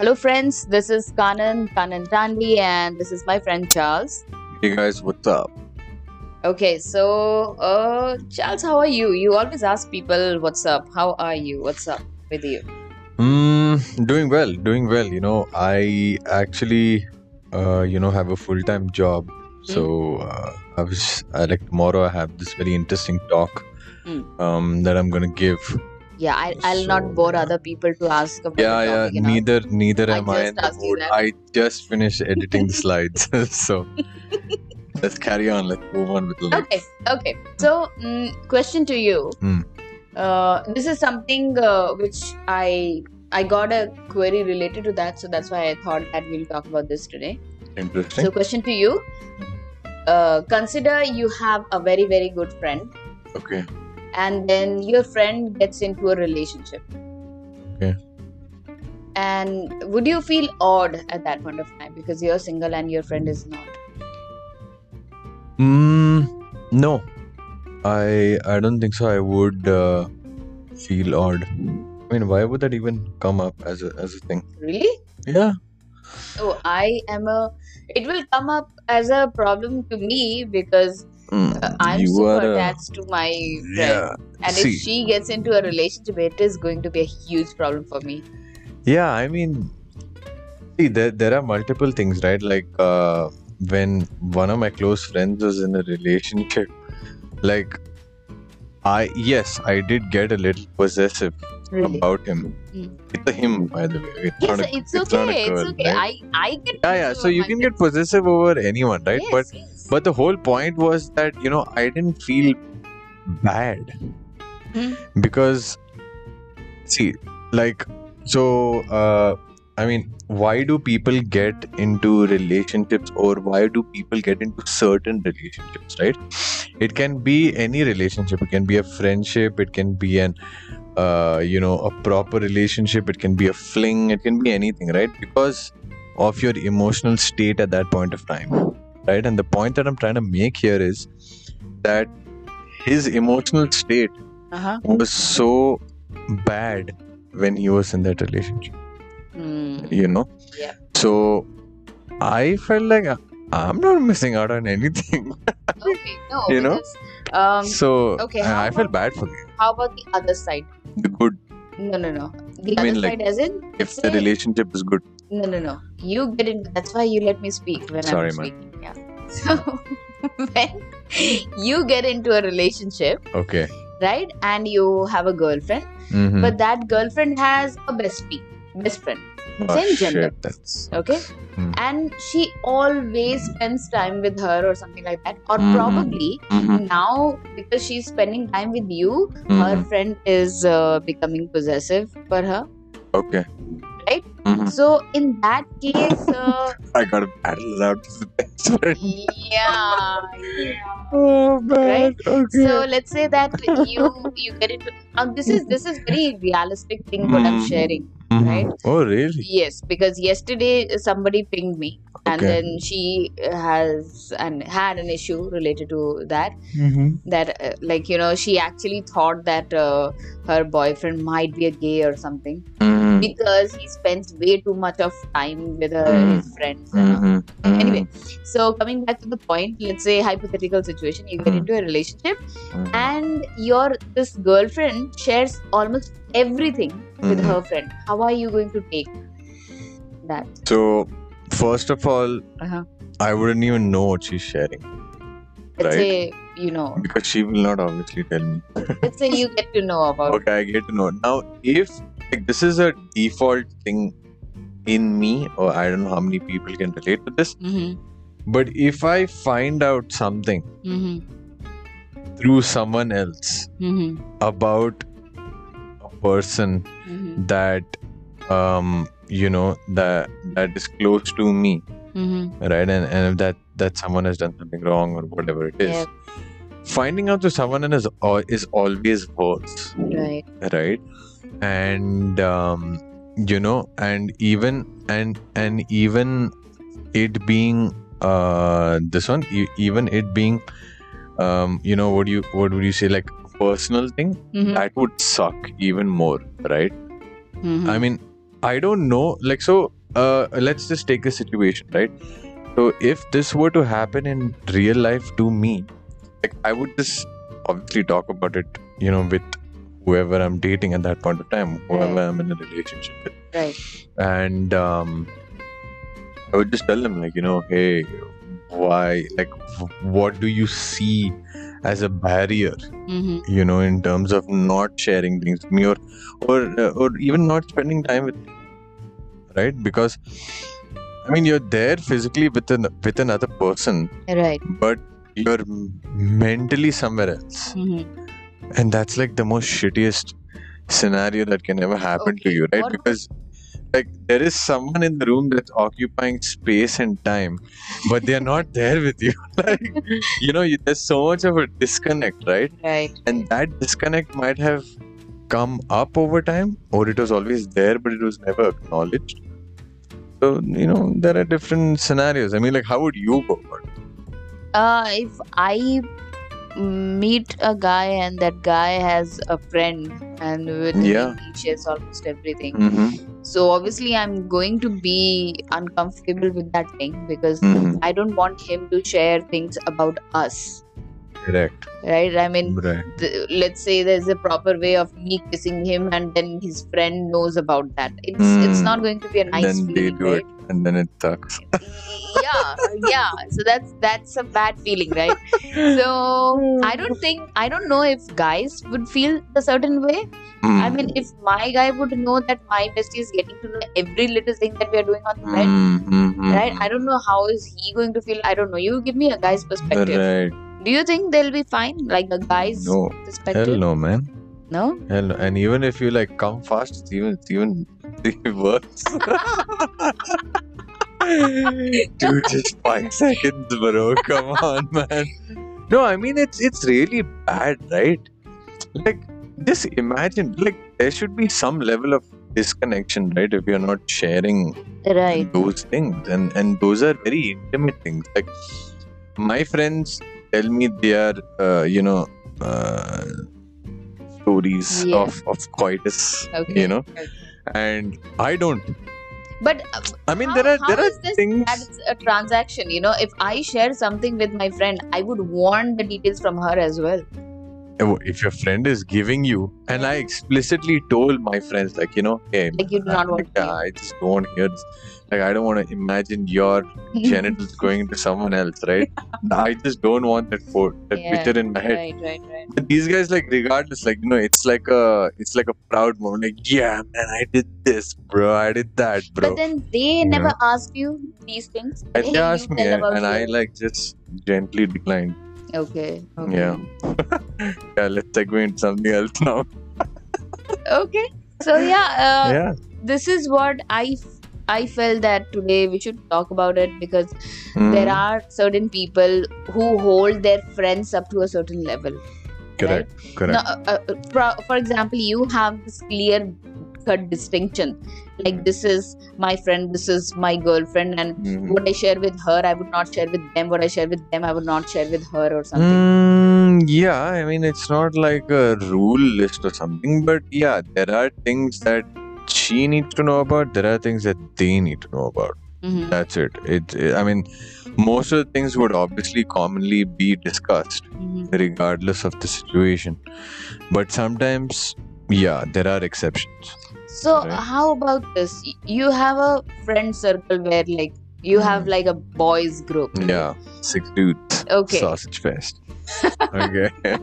Hello, friends. This is Kanan, Kanan Tanvi, and this is my friend Charles. Hey guys, what's up? Okay, so uh, Charles, how are you? You always ask people, "What's up? How are you? What's up with you?" Mm, doing well, doing well. You know, I actually, uh, you know, have a full time job. So uh, I was, I like tomorrow. I have this very interesting talk Mm. um, that I'm gonna give. Yeah, I, I'll not bore other people to ask about Yeah, yeah. and. Neither, neither I am I just in the mood. I just finished editing the slides, so let's carry on. Let's move on with the life. Okay, okay. So, mm, question to you. Hmm. Uh, this is something uh, which I I got a query related to that, so that's why I thought that we'll talk about this today. Interesting. So, question to you. Uh, consider you have a very very good friend, okay. And then your friend gets into a relationship. Okay. And would you feel odd at that point of time because you're single and your friend is not? Mm, no, I I don't think so. I would uh, feel odd. I mean, why would that even come up as a as a thing? Really? Yeah. Oh, I am a. It will come up as a problem to me because Mm, uh, I'm you super are a- attached to my friend, yeah. and see. if she gets into a relationship, it is going to be a huge problem for me. Yeah, I mean, see, there there are multiple things, right? Like uh, when one of my close friends was in a relationship, like I yes, I did get a little possessive Really? about him. Mm. It's a him, by the way. It's Yes, not a, it's it's okay. It's okay. right? I I get. Yeah, yeah. So you can get possessive over anyone, right? Yes, But yes. but the whole point was that you know I didn't feel bad Hmm. because see, like so. Uh, I mean, why do people get into relationships, or why do people get into certain relationships? Right? It can be any relationship. It can be a friendship. It can be an uh, you know a proper relationship. It can be a fling. It can be anything, right? Because of your emotional state at that point of time right and the point that i'm trying to make here is that his emotional state Uh-huh. was so bad when he was in that relationship Hmm. you know Yeah. so i felt like i'm not missing out on anything Okay. No. You know? um. so okay, I, I felt about- bad for them How about the other side? the good No, no, no. The I other mean, like, as in. if say- the relationship is good No, no, no. You get in. That's why you let me speak when Sorry, I'm speaking. man. Yeah. So when you get into a relationship, okay right, and you have a girlfriend, Mm-hmm. but that girlfriend has a bestie, best friend, Oh, same gender. okay, Hmm. and she always spends time with her or something like that, or Mhm. probably Mhm. now because she's spending time with you, her Mhm. friend is uh, becoming possessive for her. okay Right? Mhm. So in that case. Uh, i gotta battle it out best friend yeah, yeah. oh man Right? okay So let's say that you you get into uh, this is this is very realistic thing what I'm Mm. sharing. Mhm. right? Oh, really? Yes, because yesterday somebody pinged me and then she has and had an issue related to that Mm-hmm. that uh, like you know she actually thought that uh, her boyfriend might be a gay or something Mm-hmm. because he spends way too much of time with her his friends and all. Mm-hmm. Anyway, so coming back to the point, let's say hypothetical situation, you get into a relationship Mm-hmm. and your this girlfriend shares almost everything with Mhm. her friend. How are you going to take that? So, first of all, Uh-huh. I wouldn't even know what she's sharing Let's Right. say you know. because she will not obviously tell me. Let's say you get to know about. Okay, I get to know. Now, if like, this is a default thing in me, or I don't know how many people can relate to this, Mm-hmm. but if I find out something Mm-hmm. through someone else Mm-hmm. about person Mm-hmm. that um you know that that is close to me Mm-hmm. right and, and if that that someone has done something wrong or whatever it is finding out to someone is is always worse Right. right and um you know and even and and even it being uh this one even it being um you know what do you what would you say like personal thing Mm-hmm. that would suck even more right Mm-hmm. i mean I don't know. Like, so uh, let's just take a situation, right? So, if this were to happen in real life to me, like, I would just obviously talk about it, you know, with whoever I'm dating at that point of time, whoever Right. I'm in a relationship with. Right. And um, I would just tell them, like, you know, hey, why, like, w- what do you see as a barrier Mm-hmm. you know in terms of not sharing things with me or or uh, or even not spending time with me right because i mean you're there physically with an with another person Right. but you're mentally somewhere else Mm-hmm. and that's like the most shittiest scenario that can ever happen to you right because like there is someone in the room that's occupying space and time but they are not there with you like you know you, there's so much of a disconnect right Right. and that disconnect might have come up over time or it was always there but it was never acknowledged so you know there are different scenarios i mean like how would you go about it Uh, if I meet a guy and that guy has a friend and with Yeah. him he shares almost everything. mm-hmm. So obviously I'm going to be uncomfortable with that thing because Mhm. I don't want him to share things about us. correct Right? I mean, right the, let's say there's a proper way of me kissing him and then his friend knows about that. It's it's Mm. not going to be a nice then they do right? it and then it sucks yeah yeah so that's that's a bad feeling right so i don't think i don't know if guys would feel a certain way i Mm. mean if my guy would know that my bestie is getting to know every little thing that we are doing on the bed Mm, mm, mm, right? i don't know how is he going to feel. I don't know. You give me a guy's perspective. Right. Do you think they'll be fine? Like a guy's no. perspective? Hell no man. No? Hell no. and even if you like come fast it's even it's even worse. Dude, just five seconds, bro. Come on, man. No, I mean it's it's really bad, right? Like, just imagine, like, there should be some level of disconnection, right? If you're not sharing right those things, and and those are very intimate things. Like, my friends tell me they are, uh, you know, uh, stories Yeah. of of coitus, okay you know, Okay. and I don't. but uh, I mean, how, there are there are things. that it's a transaction you know if i share something with my friend i would want the details from her as well if your friend is giving you and i explicitly told my friends like you know hey Like you do not want like, to. i just don't hear this. Like i don't want to imagine your genitals going into someone else right? I just don't want that photo that Yeah, picture in my head. right right right. But these guys like regardless like you know it's like a it's like a proud moment like yeah man i did this bro i did that bro. But then they never ask you these things. And they you asked me and, and i like just gently declined okay, okay. Yeah. Yeah let's segue into something else now. Okay. So yeah uh, yeah. this is what I I felt that today we should talk about it because Mm, there are certain people who hold their friends up to a certain level correct correct. Now, uh, uh, for, for example, you have this clear cut distinction. Like this is my friend, this is my girlfriend, and Mhm. what I share with her, I would not share with them. What I share with them, I would not share with her, or something. Mm, yeah, I mean, it's not like a rule list or something, but yeah, there are things that she needs to know about, there are things that they need to know about. Mhm. That's it. It, I mean, most of the things would obviously commonly be discussed, Mhm. regardless of the situation. But sometimes, yeah, there are exceptions. So Right. how about this? You have a friend circle where like you have Mhm. like a boys group. Yeah, six dudes, Okay. sausage fest. okay.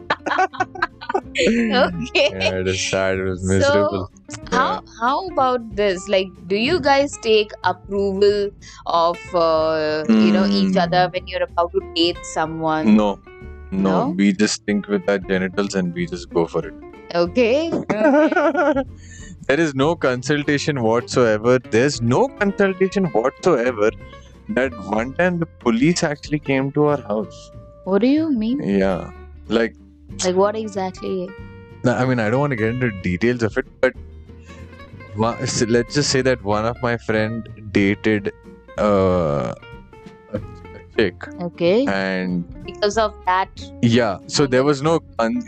Okay. yeah, it is sad. It was So, miserable. How how about this? Like, do you guys take approval of uh, you know each Mm. other when you're about to date someone? No, no, No? we just think with our genitals and we just go for it. Okay. there is no consultation whatsoever. There's no consultation whatsoever. That one time the police actually came to our house. What do you mean? Yeah, like Like, what exactly? I mean, I don't want to get into details of it, but let's just say that one of my friend dated uh, Okay. and Because of that. yeah, so there was no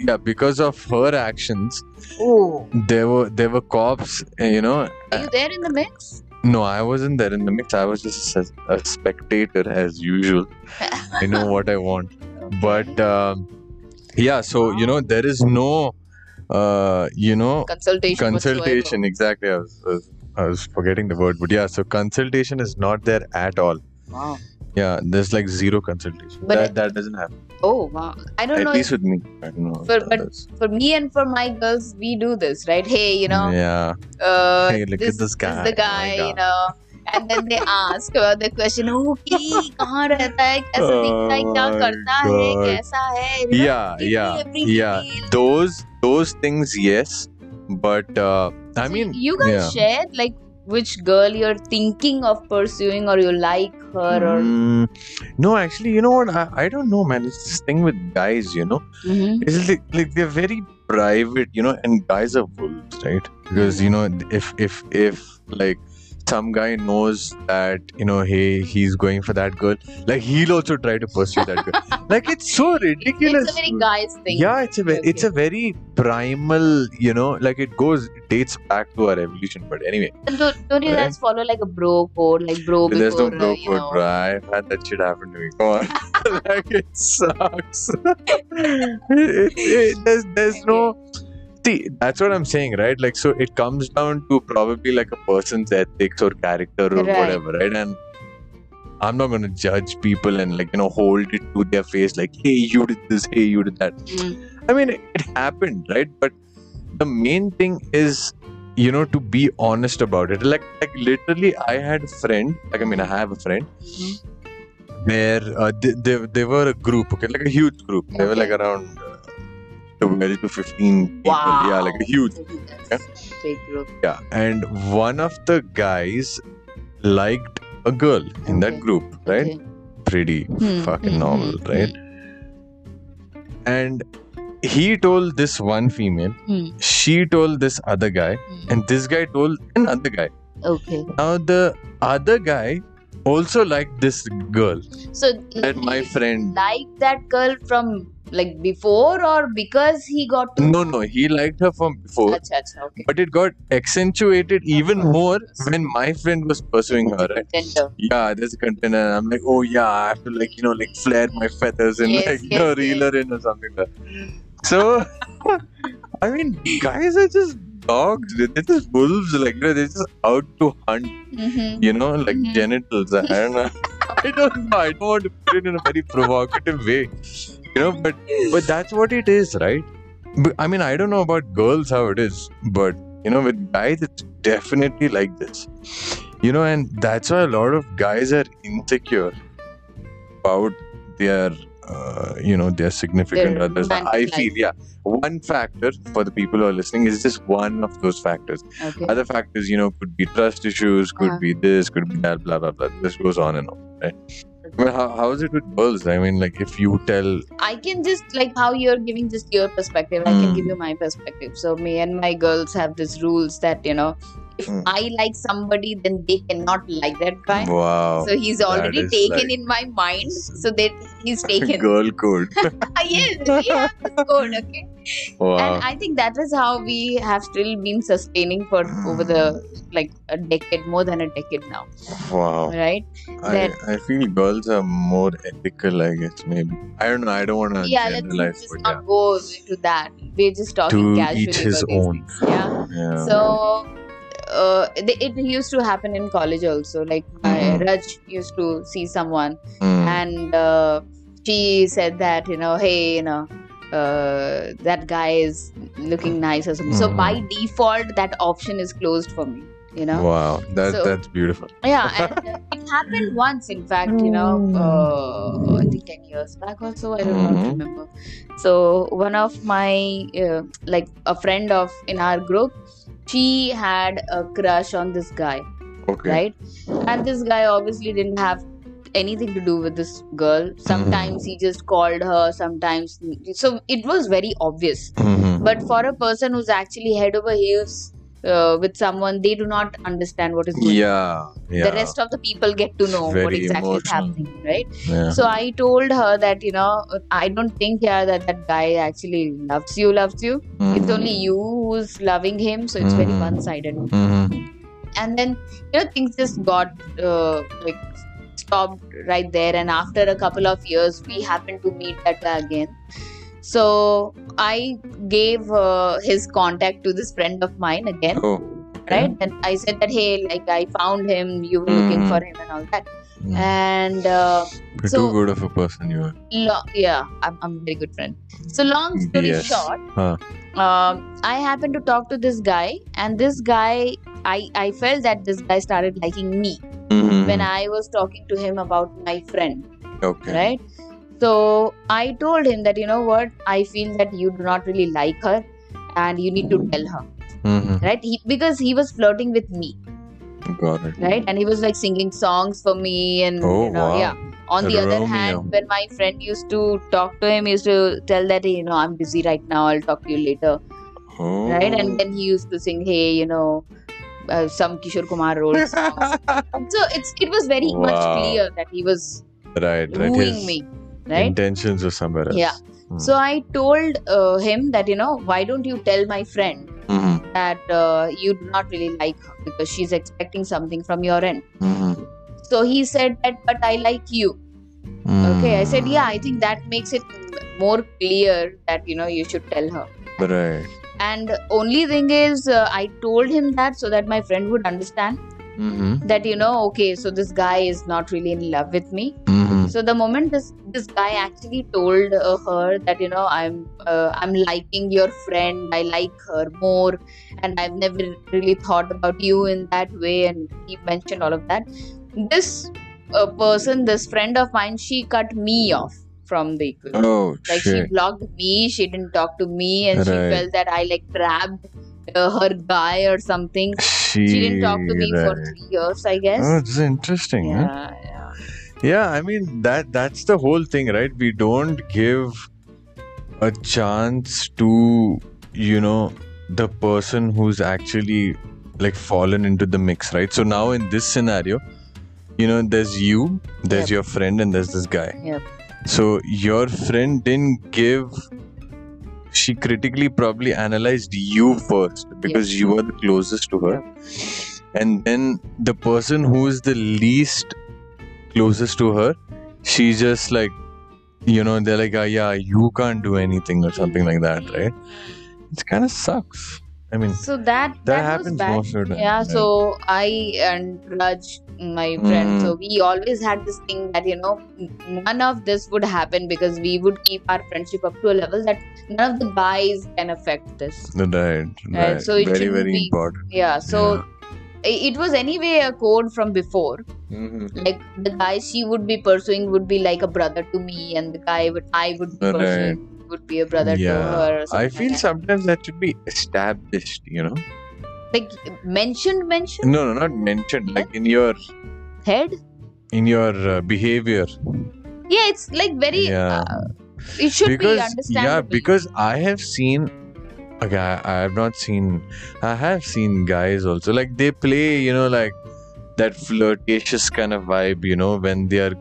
yeah because of her actions, Oh. there were there were cops, uh, you know. Are you there in the mix? No, I wasn't there in the mix. I was just a, a spectator as usual. I know what I want. But um, yeah, so you know, there is no, uh, you know, consultation. consultation. Exactly. I was, I was, I was forgetting the word, but yeah, so consultation is not there at all. Wow. Yeah, there's like zero consultation. But that that doesn't happen. Oh wow. I don't At know. least with me. I don't know. For- if but- others. For me and for my girls, we do this, right? Hey, you know, Yeah. uh, Hey, look at this guy. is the Oh my guy, you God. know. And then they ask about the question, oh, कि कहाँ रहता है, कैसा दिखता है, क्या Oh my करता है, God. कैसा है, you know, Yeah, give me yeah, every yeah. detail. Those those things, yes. But uh, I So mean, you guys yeah. shared like which girl you're thinking of pursuing or you like her or Mm, no, actually, you know what? I, I don't know, man. It's this thing with guys, you know. Mhm. It's like, like they're very private, you know, and guys are wolves, right? Because you know, if if if like some guy knows that you know, hey, he's going for that girl, like he'll also try to pursue that girl. like it's so ridiculous. it's a very guys thing. yeah, it's a ve- it's a very primal, you know, like it goes it dates back to our evolution. But anyway, And don't, don't you Right. guys follow like a bro code, like bro before there's no uh, bro you code, know? bro. I've had that shit happen to me. Come on, like it sucks. it, it, there's there's no. See, that's what I'm saying, right? Like, so it comes down to probably like a person's ethics or character or Right. whatever, right? And I'm not gonna judge people and like you know hold it to their face, like, hey, you did this, hey, you did that. Mm. I mean, it happened, right? But the main thing is, you know, to be honest about it. Like, like literally, I had a friend. Like, I mean, I have a friend Mhm. where uh, they, they they were a group, okay, like a huge group. They were like around uh, 12 to 15 people. Wow. Yeah, like a huge. That's big group. Yeah, and one of the guys liked a girl in that group, right? Okay. Pretty Hmm, fucking hmm, normal, hmm, right? And he told this one female, Hmm. she told this other guy, Hmm. and this guy told another guy. Okay. Now the other guy also liked this girl So that my friend. liked that girl from like before or because he got to No, no, he liked her from before, Acha, acha, okay. but it got accentuated even more when my friend was pursuing her. Right? Tender. Yeah, there's a container. And I'm like, oh yeah, I have to like you know like flare my feathers and Yes, like you know yes, reel her in or something like that. So, I mean, guys are just dogs. They're just wolves. Like you know, they're just out to hunt. Mhm. You know, like Mhm. genitals. I don't know. I don't know. I don't want to put it in a very provocative way. You know, but but that's what it is, right? But, I mean, I don't know about girls how it is, but you know, with guys, it's definitely like this. You know, and that's why a lot of guys are insecure about their, uh, you know, their significant Their others. I life. feel, yeah, one factor for the people who are listening is just one of those factors. Okay. Other factors, you know, could be trust issues, could Uh-huh. be this, could be that, blah blah blah. This goes on and on, right? I mean, how, how is it with girls? I mean, like if you tell, I can just like how you're giving just your perspective. I can Mm. give you my perspective. So me and my girls have these rules that you know, if Mm. I like somebody, then they cannot like that guy. wow, So he's already taken like- in my mind. So that he's taken. girl code. Ah, yes, this code. Okay. wow, And I think that is how we have still been sustaining for over the like a decade, more than a decade now, wow. right? I, that- I feel girls are more ethical. I guess maybe. I don't know. I don't want to yeah, let's generalize, just but not go into that. We're just talking To casually each his own. Yeah. yeah. yeah. So uh, it, it used to happen in college also. Like my Mhm. Raj used to see someone, Mm. and uh, she said that you know, hey, you know. Uh, that guy is looking nice or something. So Mhm. by default, that option is closed for me. You know. Wow, that So- that's beautiful. Yeah, and it happened once. In fact, you know, uh, I think ten years back also. I don't Mhm. remember. So one of my uh, like a friend of in our group, she had a crush on this guy, Okay. right? And this guy obviously didn't have anything to do with this girl. Sometimes he just called her. Sometimes so it was very obvious. Mhm. But for a person who's actually head over heels uh, with someone, they do not understand what is going on. Yeah. Yeah. The rest of the people get to know what exactly is happening, right? yeah. So I told her that you know I don't think yeah that that guy actually loves you, loves you. It's Mhm. only you who's loving him, so it's very Mhm. one-sided. Mhm. And then you know things just got uh, like stopped right there. And after a couple of years, we happened to meet that guy again. So I gave uh, his contact to this friend of mine again, Oh. okay. right? And I said that hey, like I found him, you were looking Mhm. for him and all that. Mm. And uh, You're so- too good of a person, you are. Lo- yeah, I'm, I'm a very good friend. So long story Yes. short, Huh. um, I happened to talk to this guy, and this guy, I I felt that this guy started liking me Mhm. when I was talking to him about my friend, Okay. right? So I told him that you know what, I feel that you do not really like her, and you need to tell her, Mhm. right? He, because he was flirting with me, Got it. right? And he was like singing songs for me, and Oh, you know, wow. yeah. On the other hand, when my friend used to talk to him, he used to tell that you know I'm busy right now. I'll talk to you later, Oh. right? And then he used to sing, hey, you know, uh, some Kishore Kumar role songs. so it's it was very much clear that he was right, right. His me, right? intentions were somewhere else. Yeah. Mm. So I told uh, him that you know why don't you tell my friend Mhm. that uh, you do not really like her because she's expecting something from your end. Mhm. So he said that, but I like you. Okay, I said, Mm. yeah, I think that makes it more clear that you know you should tell her. Right. And only thing is, uh, I told him that so that my friend would understand Mm-hmm. that you know, okay, so this guy is not really in love with me. Mm-hmm. So the moment this this guy actually told uh, her that you know I'm uh, I'm liking your friend, I like her more, and I've never really thought about you in that way, and he mentioned all of that. This uh, person, this friend of mine, she cut me off from the equation. Oh Like she blocked me, she didn't talk to me, and she felt that I like trapped uh, her guy or something. She, She didn't talk to me for three years, I guess. Oh, is interesting. huh? yeah, yeah. Yeah, I mean that that's the whole thing, right? We don't give a chance to you know the person who's actually like fallen into the mix, right? So now in this scenario, you know, there's you, there's Yep. your friend, and there's this guy. Yep. So your friend didn't give. She critically probably analyzed you first because you were the closest to her, and then the person who is the least closest to her, she just like, you know, they're like, ah, yeah, you can't do anything or something like that, right? It kind of sucks. I mean, So that that, was happens most of the time. yeah right? so i and raj my friend so we always had this thing that you know none of this would happen because we would keep our friendship up to a level that none of the guys can affect this right, right. so it very, very be- important. yeah so i- it was anyway a code from before Mhm. like the guy she would be pursuing would be like a brother to me and the guy would i would be Right. pursuing would be a brother to her or I feel like, sometimes that should be established, you know? Like mentioned mentioned No, no, not mentioned. Like in your head in your uh, behavior. yeah it's like very Yeah. uh, it should because be understandable yeah, because I have seen. Okay, I, I have not seen. I have seen guys also like they play, you know, like that flirtatious kind of vibe, you know, when their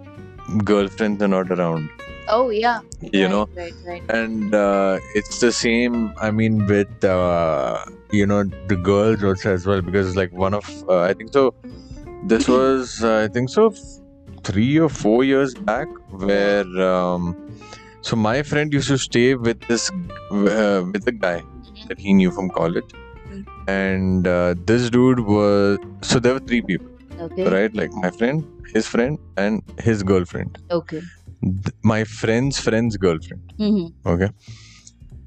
girlfriends are not around, oh yeah you right, know. right right And uh, it's the same. I mean, with uh, you know the girls also as well, because like one of uh, I think so. This was uh, I think so, three or four years back, where um, so my friend used to stay with this uh, with a guy that he knew from college, Mm. and uh, this dude was so there were three people, okay right? Like my friend, his friend, and his girlfriend. okay Th- my friend's friend's girlfriend. mm-hmm. Okay.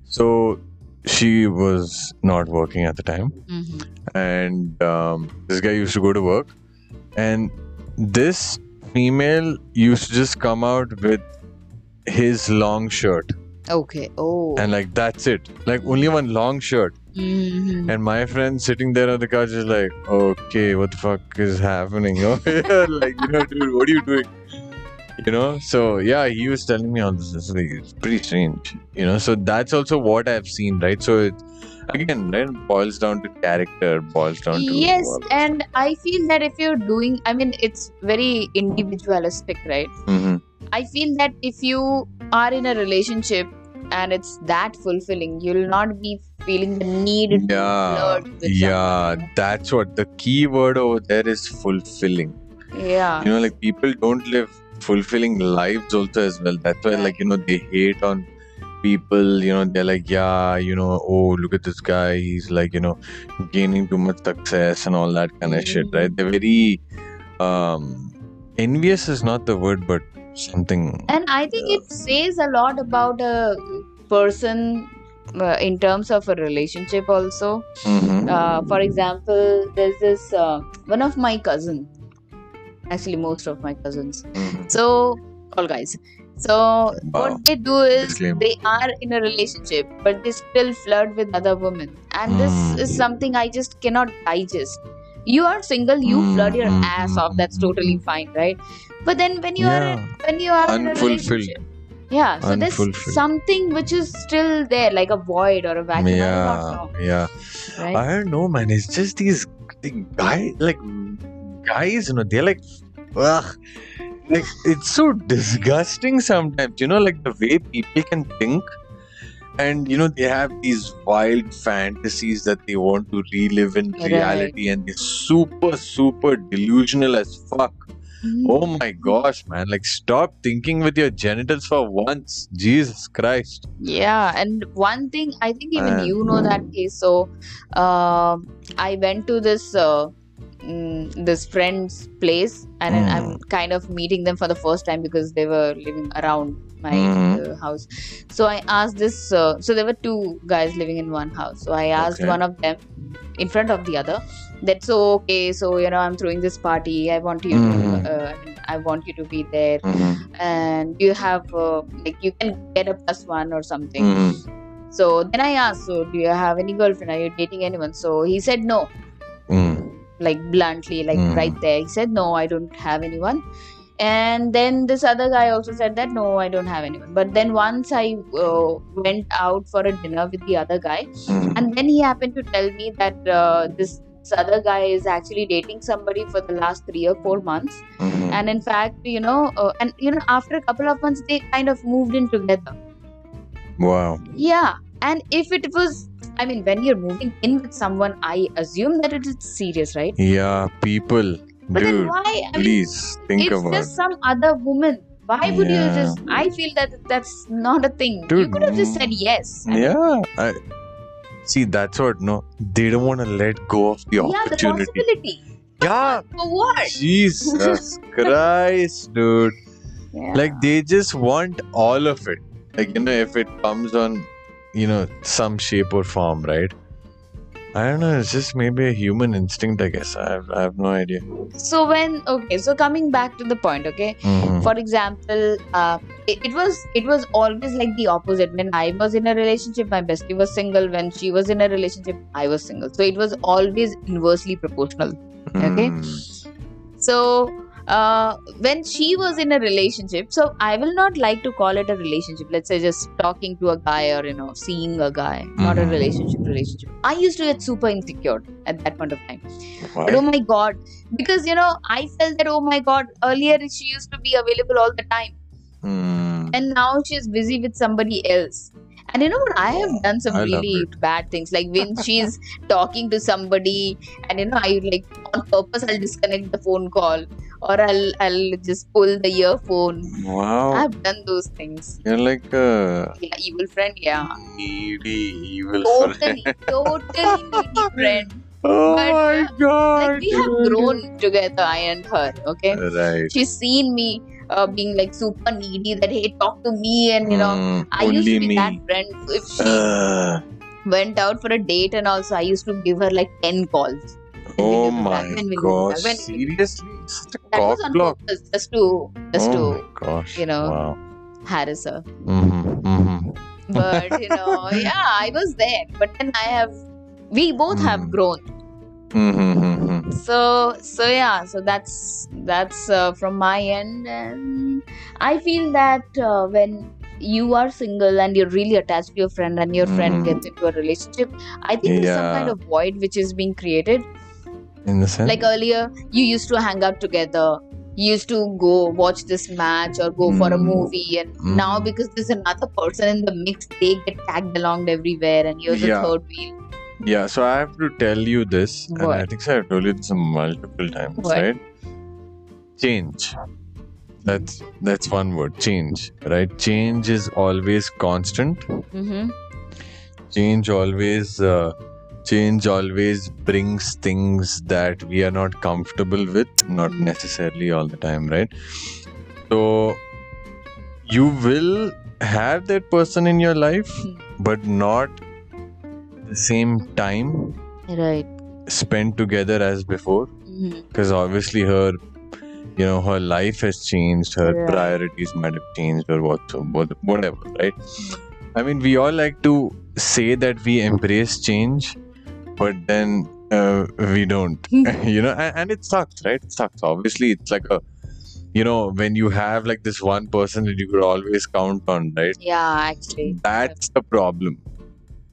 So she was not working at the time, Mm-hmm. and um, this guy used to go to work, and this female used to just come out with his long shirt, okay oh and like that's it, like only one long shirt. mm-hmm. And my friend sitting there on the couch is like, okay, what the fuck is happening over here? like, you know, dude, what are you doing? You know? So yeah he was telling me all this. It's, like, it's pretty strange you know? So that's also what i've seen right? So it again right it boils down to character boils down to yes and i feel that if you're doing i mean it's very individualistic right? Mhm. i feel that if you are in a relationship and it's that fulfilling you'll not be feeling the need to yeah yeah that's what the key word over there is fulfilling. Yeah. You know like people don't live fulfilling lives also as well. That's why like you know they hate on people you know they're like yeah you know oh look at this guy. He's like you know gaining too much success and all that kind of shit Mhm. right? They're very um envious is not the word but something and i think it says a lot about a person uh, in terms of a relationship also. Mhm. uh, for example there's this uh, one of my cousin actually most of my cousins. Mhm. so all guys. So Wow. what they do is Disclaimer. they are in a relationship but they still flirt with other women. And this Mm. is something i just cannot digest. You are single you flirt your Mm, ass mm, off. that's mm, totally fine right? But then when you are when you are in a Unfulfilled. relationship yeah so there's something which is still there like a void or a vacuum. Yeah yeah. Right? I don't know, man. It's just these the guy like guys, you know, they're like, ugh, like it's so disgusting sometimes. You know, like the way people can think, and you know, they have these wild fantasies that they want to relive in Right. reality, and they're super, super delusional as fuck. Mhm. Oh my gosh, man! Like, stop thinking with your genitals for once. Jesus Christ. Yeah, and one thing I think even Man. you know that case. So, um I went to this uh, mm, this friend's place, and then I'm kind of meeting them for the first time because they were living around my Mhm. uh, house. So I asked this. Uh, so there were two guys living in one house. So I asked Okay. one of them in front of the other. That's so okay. So you know, I'm throwing this party. I want you Mhm. to. Uh, I want you to be there, Mhm. and you have uh, like you can get a plus one or something. So then I asked, so do you have any girlfriend? Are you dating anyone? So he said no, Mm. Like bluntly, like Mm. right there. He said no, I don't have anyone. And then this other guy also said that no, I don't have anyone. But then once I uh, went out for a dinner with the other guy, Mm. and then he happened to tell me that uh, this, this other guy is actually dating somebody for the last three or four months. Mhm. And in fact, you know, uh, and you know, after a couple of months, they kind of moved in together. Wow. Yeah, and if it was, I mean, when you're moving in with someone, I assume that it is serious, right? Yeah, people. But then why? I mean, please think it's about just some other woman. Why would Yeah. you just? I feel that that's not a thing. Dude, you could have just said yes. I mean, Yeah. I, see, that's what, no. They don't want to let go of the yeah, the opportunity. possibility. Yeah. For what? Jesus Christ, dude. Yeah. Like, they just want all of it. Like, you know, if it comes on, you know, some shape or form, right? I don't know. It's just maybe a human instinct, I guess. I have, I have no idea. so when okay, so coming back to the point, okay. Mhm. For example, uh, it, it was it was always like the opposite. When I was in a relationship, my bestie was single. When she was in a relationship, I was single. So it was always inversely proportional. okay. Mm. So uh, when she was in a relationship, so I will not like to call it a relationship. Let's say just talking to a guy or you know seeing a guy, not a Mhm. relationship. Relationship. I used to get super insecure at that point of time. Why? But oh my god, because you know I felt that oh my god, earlier she used to be available all the time, Mm. and now she's busy with somebody else. And you know what? I have done some I really bad things. Like when she's talking to somebody, and you know, I like on purpose I'll disconnect the phone call, or I'll I'll just pull the earphone. Wow. I've done those things. You're like a Yeah, evil friend. Yeah, needy, evil totally, totally needy friend. Oh But, my uh, god. Like we have grown together, I and her. Okay. Right. she's seen me uh, being like super needy that hey talk to me and you know Mm, i used to be me. that friend So if she Uh, went out for a date and also i used to give her like 10 calls oh my back? When will you be gosh. When will you be Seriously? Such a that cock was on block. purpose just to just oh to gosh. you know, Wow. harass her Mm-hmm, mm-hmm. but you know yeah i was there but then i have we both have Mm. grown Mm-hmm, mm-hmm. So so yeah so that's that's uh, from my end and i feel that uh, when you are single and you're really attached to your friend and your friend Mhm. gets into a relationship i think there's some kind of void which is being created In the sense, like earlier you used to hang out together you used to go watch this match or go for a Mm. movie and Mm. now because there's another person in the mix they get tagged along everywhere and you're the Yeah. third wheel yeah. So I have to tell you this, and I think so I've told you this multiple times, What? right? Change. That's that's one word. Change, right? Change is always constant. mm-hmm. change always uh, change always brings things that we are not comfortable with not Mhm. necessarily all the time right so you will have that person in your life Hmm. but not same time right. spent together as before. Mm-hmm. because obviously her you know her life has changed her priorities might have changed or what what- whatever right? I mean we all like to say that we embrace change but then uh, we don't you know and, and it sucks right? It sucks. Obviously it's like a you know when you have like this one person that you could always count on right? Yeah actually. That's the problem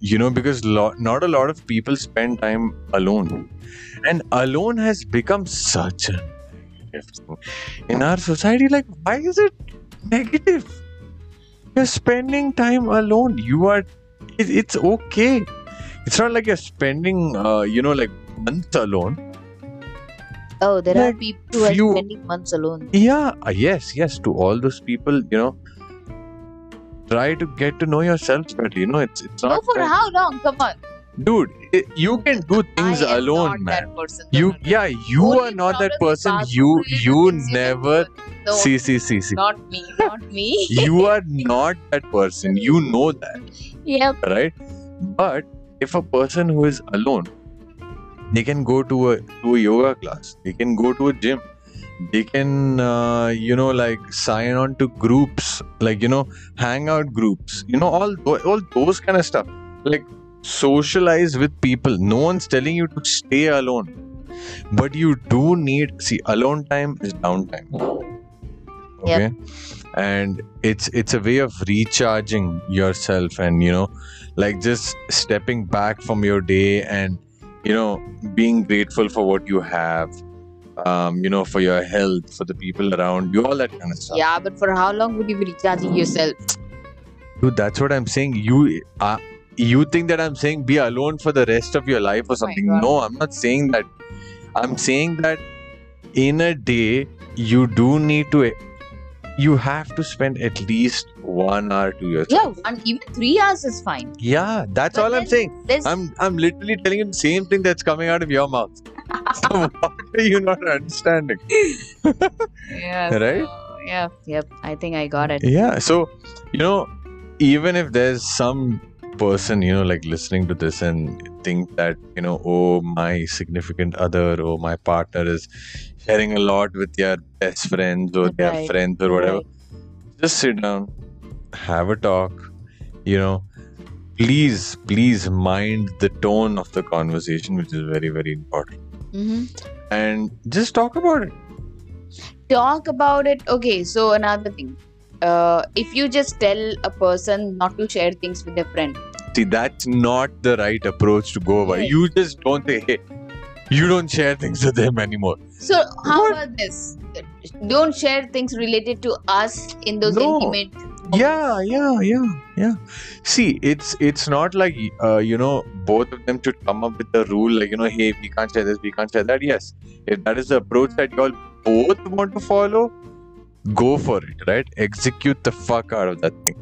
you know because lo- not a lot of people spend time alone. And alone has become such a negative in our society like why is it negative? You're spending time alone. You are it, it's okay. It's not like you're spending uh, you know like months alone. Oh there are people who are few- spending months alone. Yeah uh, yes yes to all those people you know try to get to know yourself better. You know it's it's go not for that- how long? Come on. Dude you can do things alone not man. that person you yeah you Only are not that person you you never. No, see see see see. not me not me. You are not that person. You know that. Yep. Right? But if a person who is alone they can go to a to a yoga class. They can go to a gym they can uh, you know like sign on to groups like you know hangout groups you know all all those kind of stuff. Like socialize with people. No one's telling you to stay alone. But you do need see alone time is downtime. Okay? And it's it's a way of recharging yourself and you know like just stepping back from your day and you know being grateful for what you have um you know for your health for the people around you all that kind of stuff. Yeah but for how long would you be recharging yourself? Dude that's what i'm saying. You uh, you think that i'm saying be alone for the rest of your life or Oh something? God. no i'm not saying that. I'm saying that in a day you do need to you have to spend at least one hour to yourself. Yeah and even three hours is fine. Yeah that's But all i'm saying. there's i'm i'm literally telling you the same thing that's coming out of your mouth so what are you not understanding yeah Right? so, yeah yep i think i got it yeah so you know even if there's some person you know like listening to this and think that you know oh my significant other or my partner is sharing a lot with their best friends or their friends or whatever Right. just sit down have a talk you know please please mind the tone of the conversation which is very very important hmm and just talk about it talk about it okay so another thing uh, if you just tell a person not to share things with their friend See, that's not the right approach to go by. You just don't say, hey, you don't share things with them anymore. so how What? about this don't share things related to us in those No. intimate Yeah, yeah, yeah, yeah. See, it's it's not like uh, you know both of them should come up with a rule like you know, hey, we can't share this, we can't share that. Yes, if that is the approach that you all both want to follow, go for it, right? Execute the fuck out of that thing.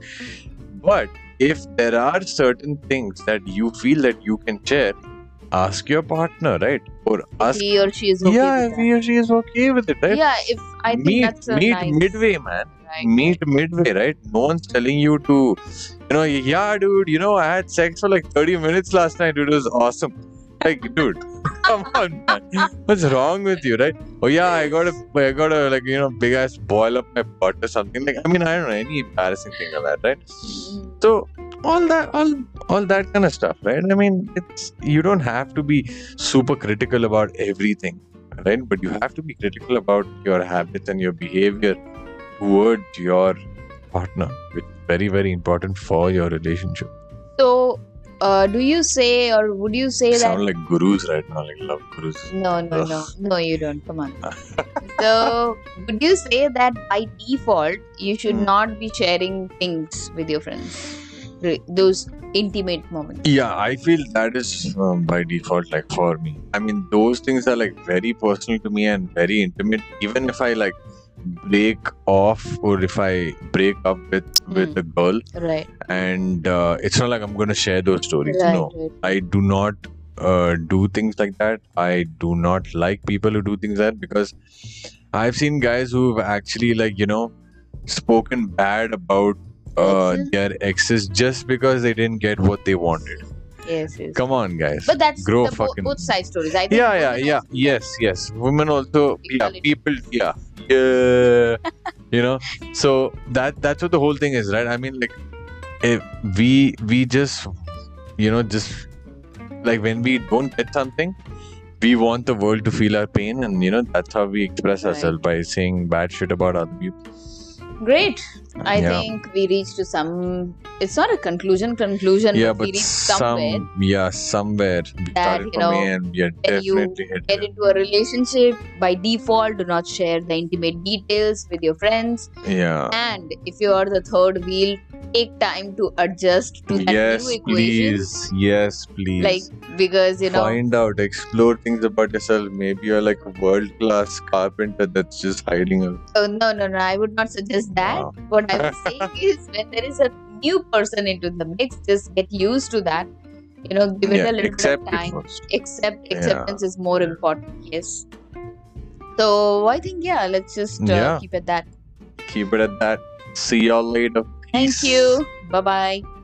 But if there are certain things that you feel that you can share, ask your partner, right? Or ask he or she is okay yeah, if he or she is okay with it, right? yeah if i think meet that's a meet nice midway, man. right, Meet midway, right? No one's telling you to, you know, yeah, dude. You know, I had sex for like thirty minutes last night. Dude, It was awesome. Like, dude, come on, man. What's wrong with you, right? Oh yeah, I got a, I got a like you know big ass boil up my butt or something. Like, I mean, I don't know any embarrassing thing of that, right? Mhm. So all that, all all that kind of stuff, right? I mean, it's you don't have to be super critical about everything. right but you have to be critical about your habits and your behavior towards your partner which is very very important for your relationship So, uh, do you say or would you say that sound like gurus right now like love gurus No, no, no, no, you don't. Come on. so, would you say that by default you should Hmm. not be sharing things with your friends? Those intimate moments. yeah i feel that is um, by default like for me i mean those things are like very personal to me and very intimate even if i like break off or if i break up with with Mm. a girl Right. and uh, it's not like i'm going to share those stories Right. no right. I do not uh, do things like that. I do not like people who do things like that because I've seen guys who've actually like you know spoken bad about uh, their exes just because they didn't get what they wanted. Yes, yes. Come on, guys. But that's grow the fucking- both side stories. I think yeah, yeah, yeah. Yes, yes. Women also, yeah. People, yeah, yeah. you know, so that that's what the whole thing is, right? I mean, like, if we we just, you know, just like when we don't get something, we want the world to feel our pain, and you know that's how we express Right. ourselves by saying bad shit about other people. Great. I yeah. think we reached to some. It's not a conclusion. Conclusion. yeah, but we but somewhere. some, yeah, somewhere That, you know, and when you Get into a relationship by default. Do not share the intimate details with your friends. Yeah. And if you are the third wheel, take time to adjust to that Yes, new equation. please. Yes, please. Like because you know, find out explore things about yourself maybe you're like a world class carpenter that's just hiding a oh, no, no, no. I would not suggest that. What I would say is when there is a new person into the mix, just get used to that. You know, give it yeah a little bit of time. Accept Yeah. acceptance is more important. Yes. So I think yeah, let's just uh, Yeah. keep it that. keep it at that see y'all later Thank you. Bye bye.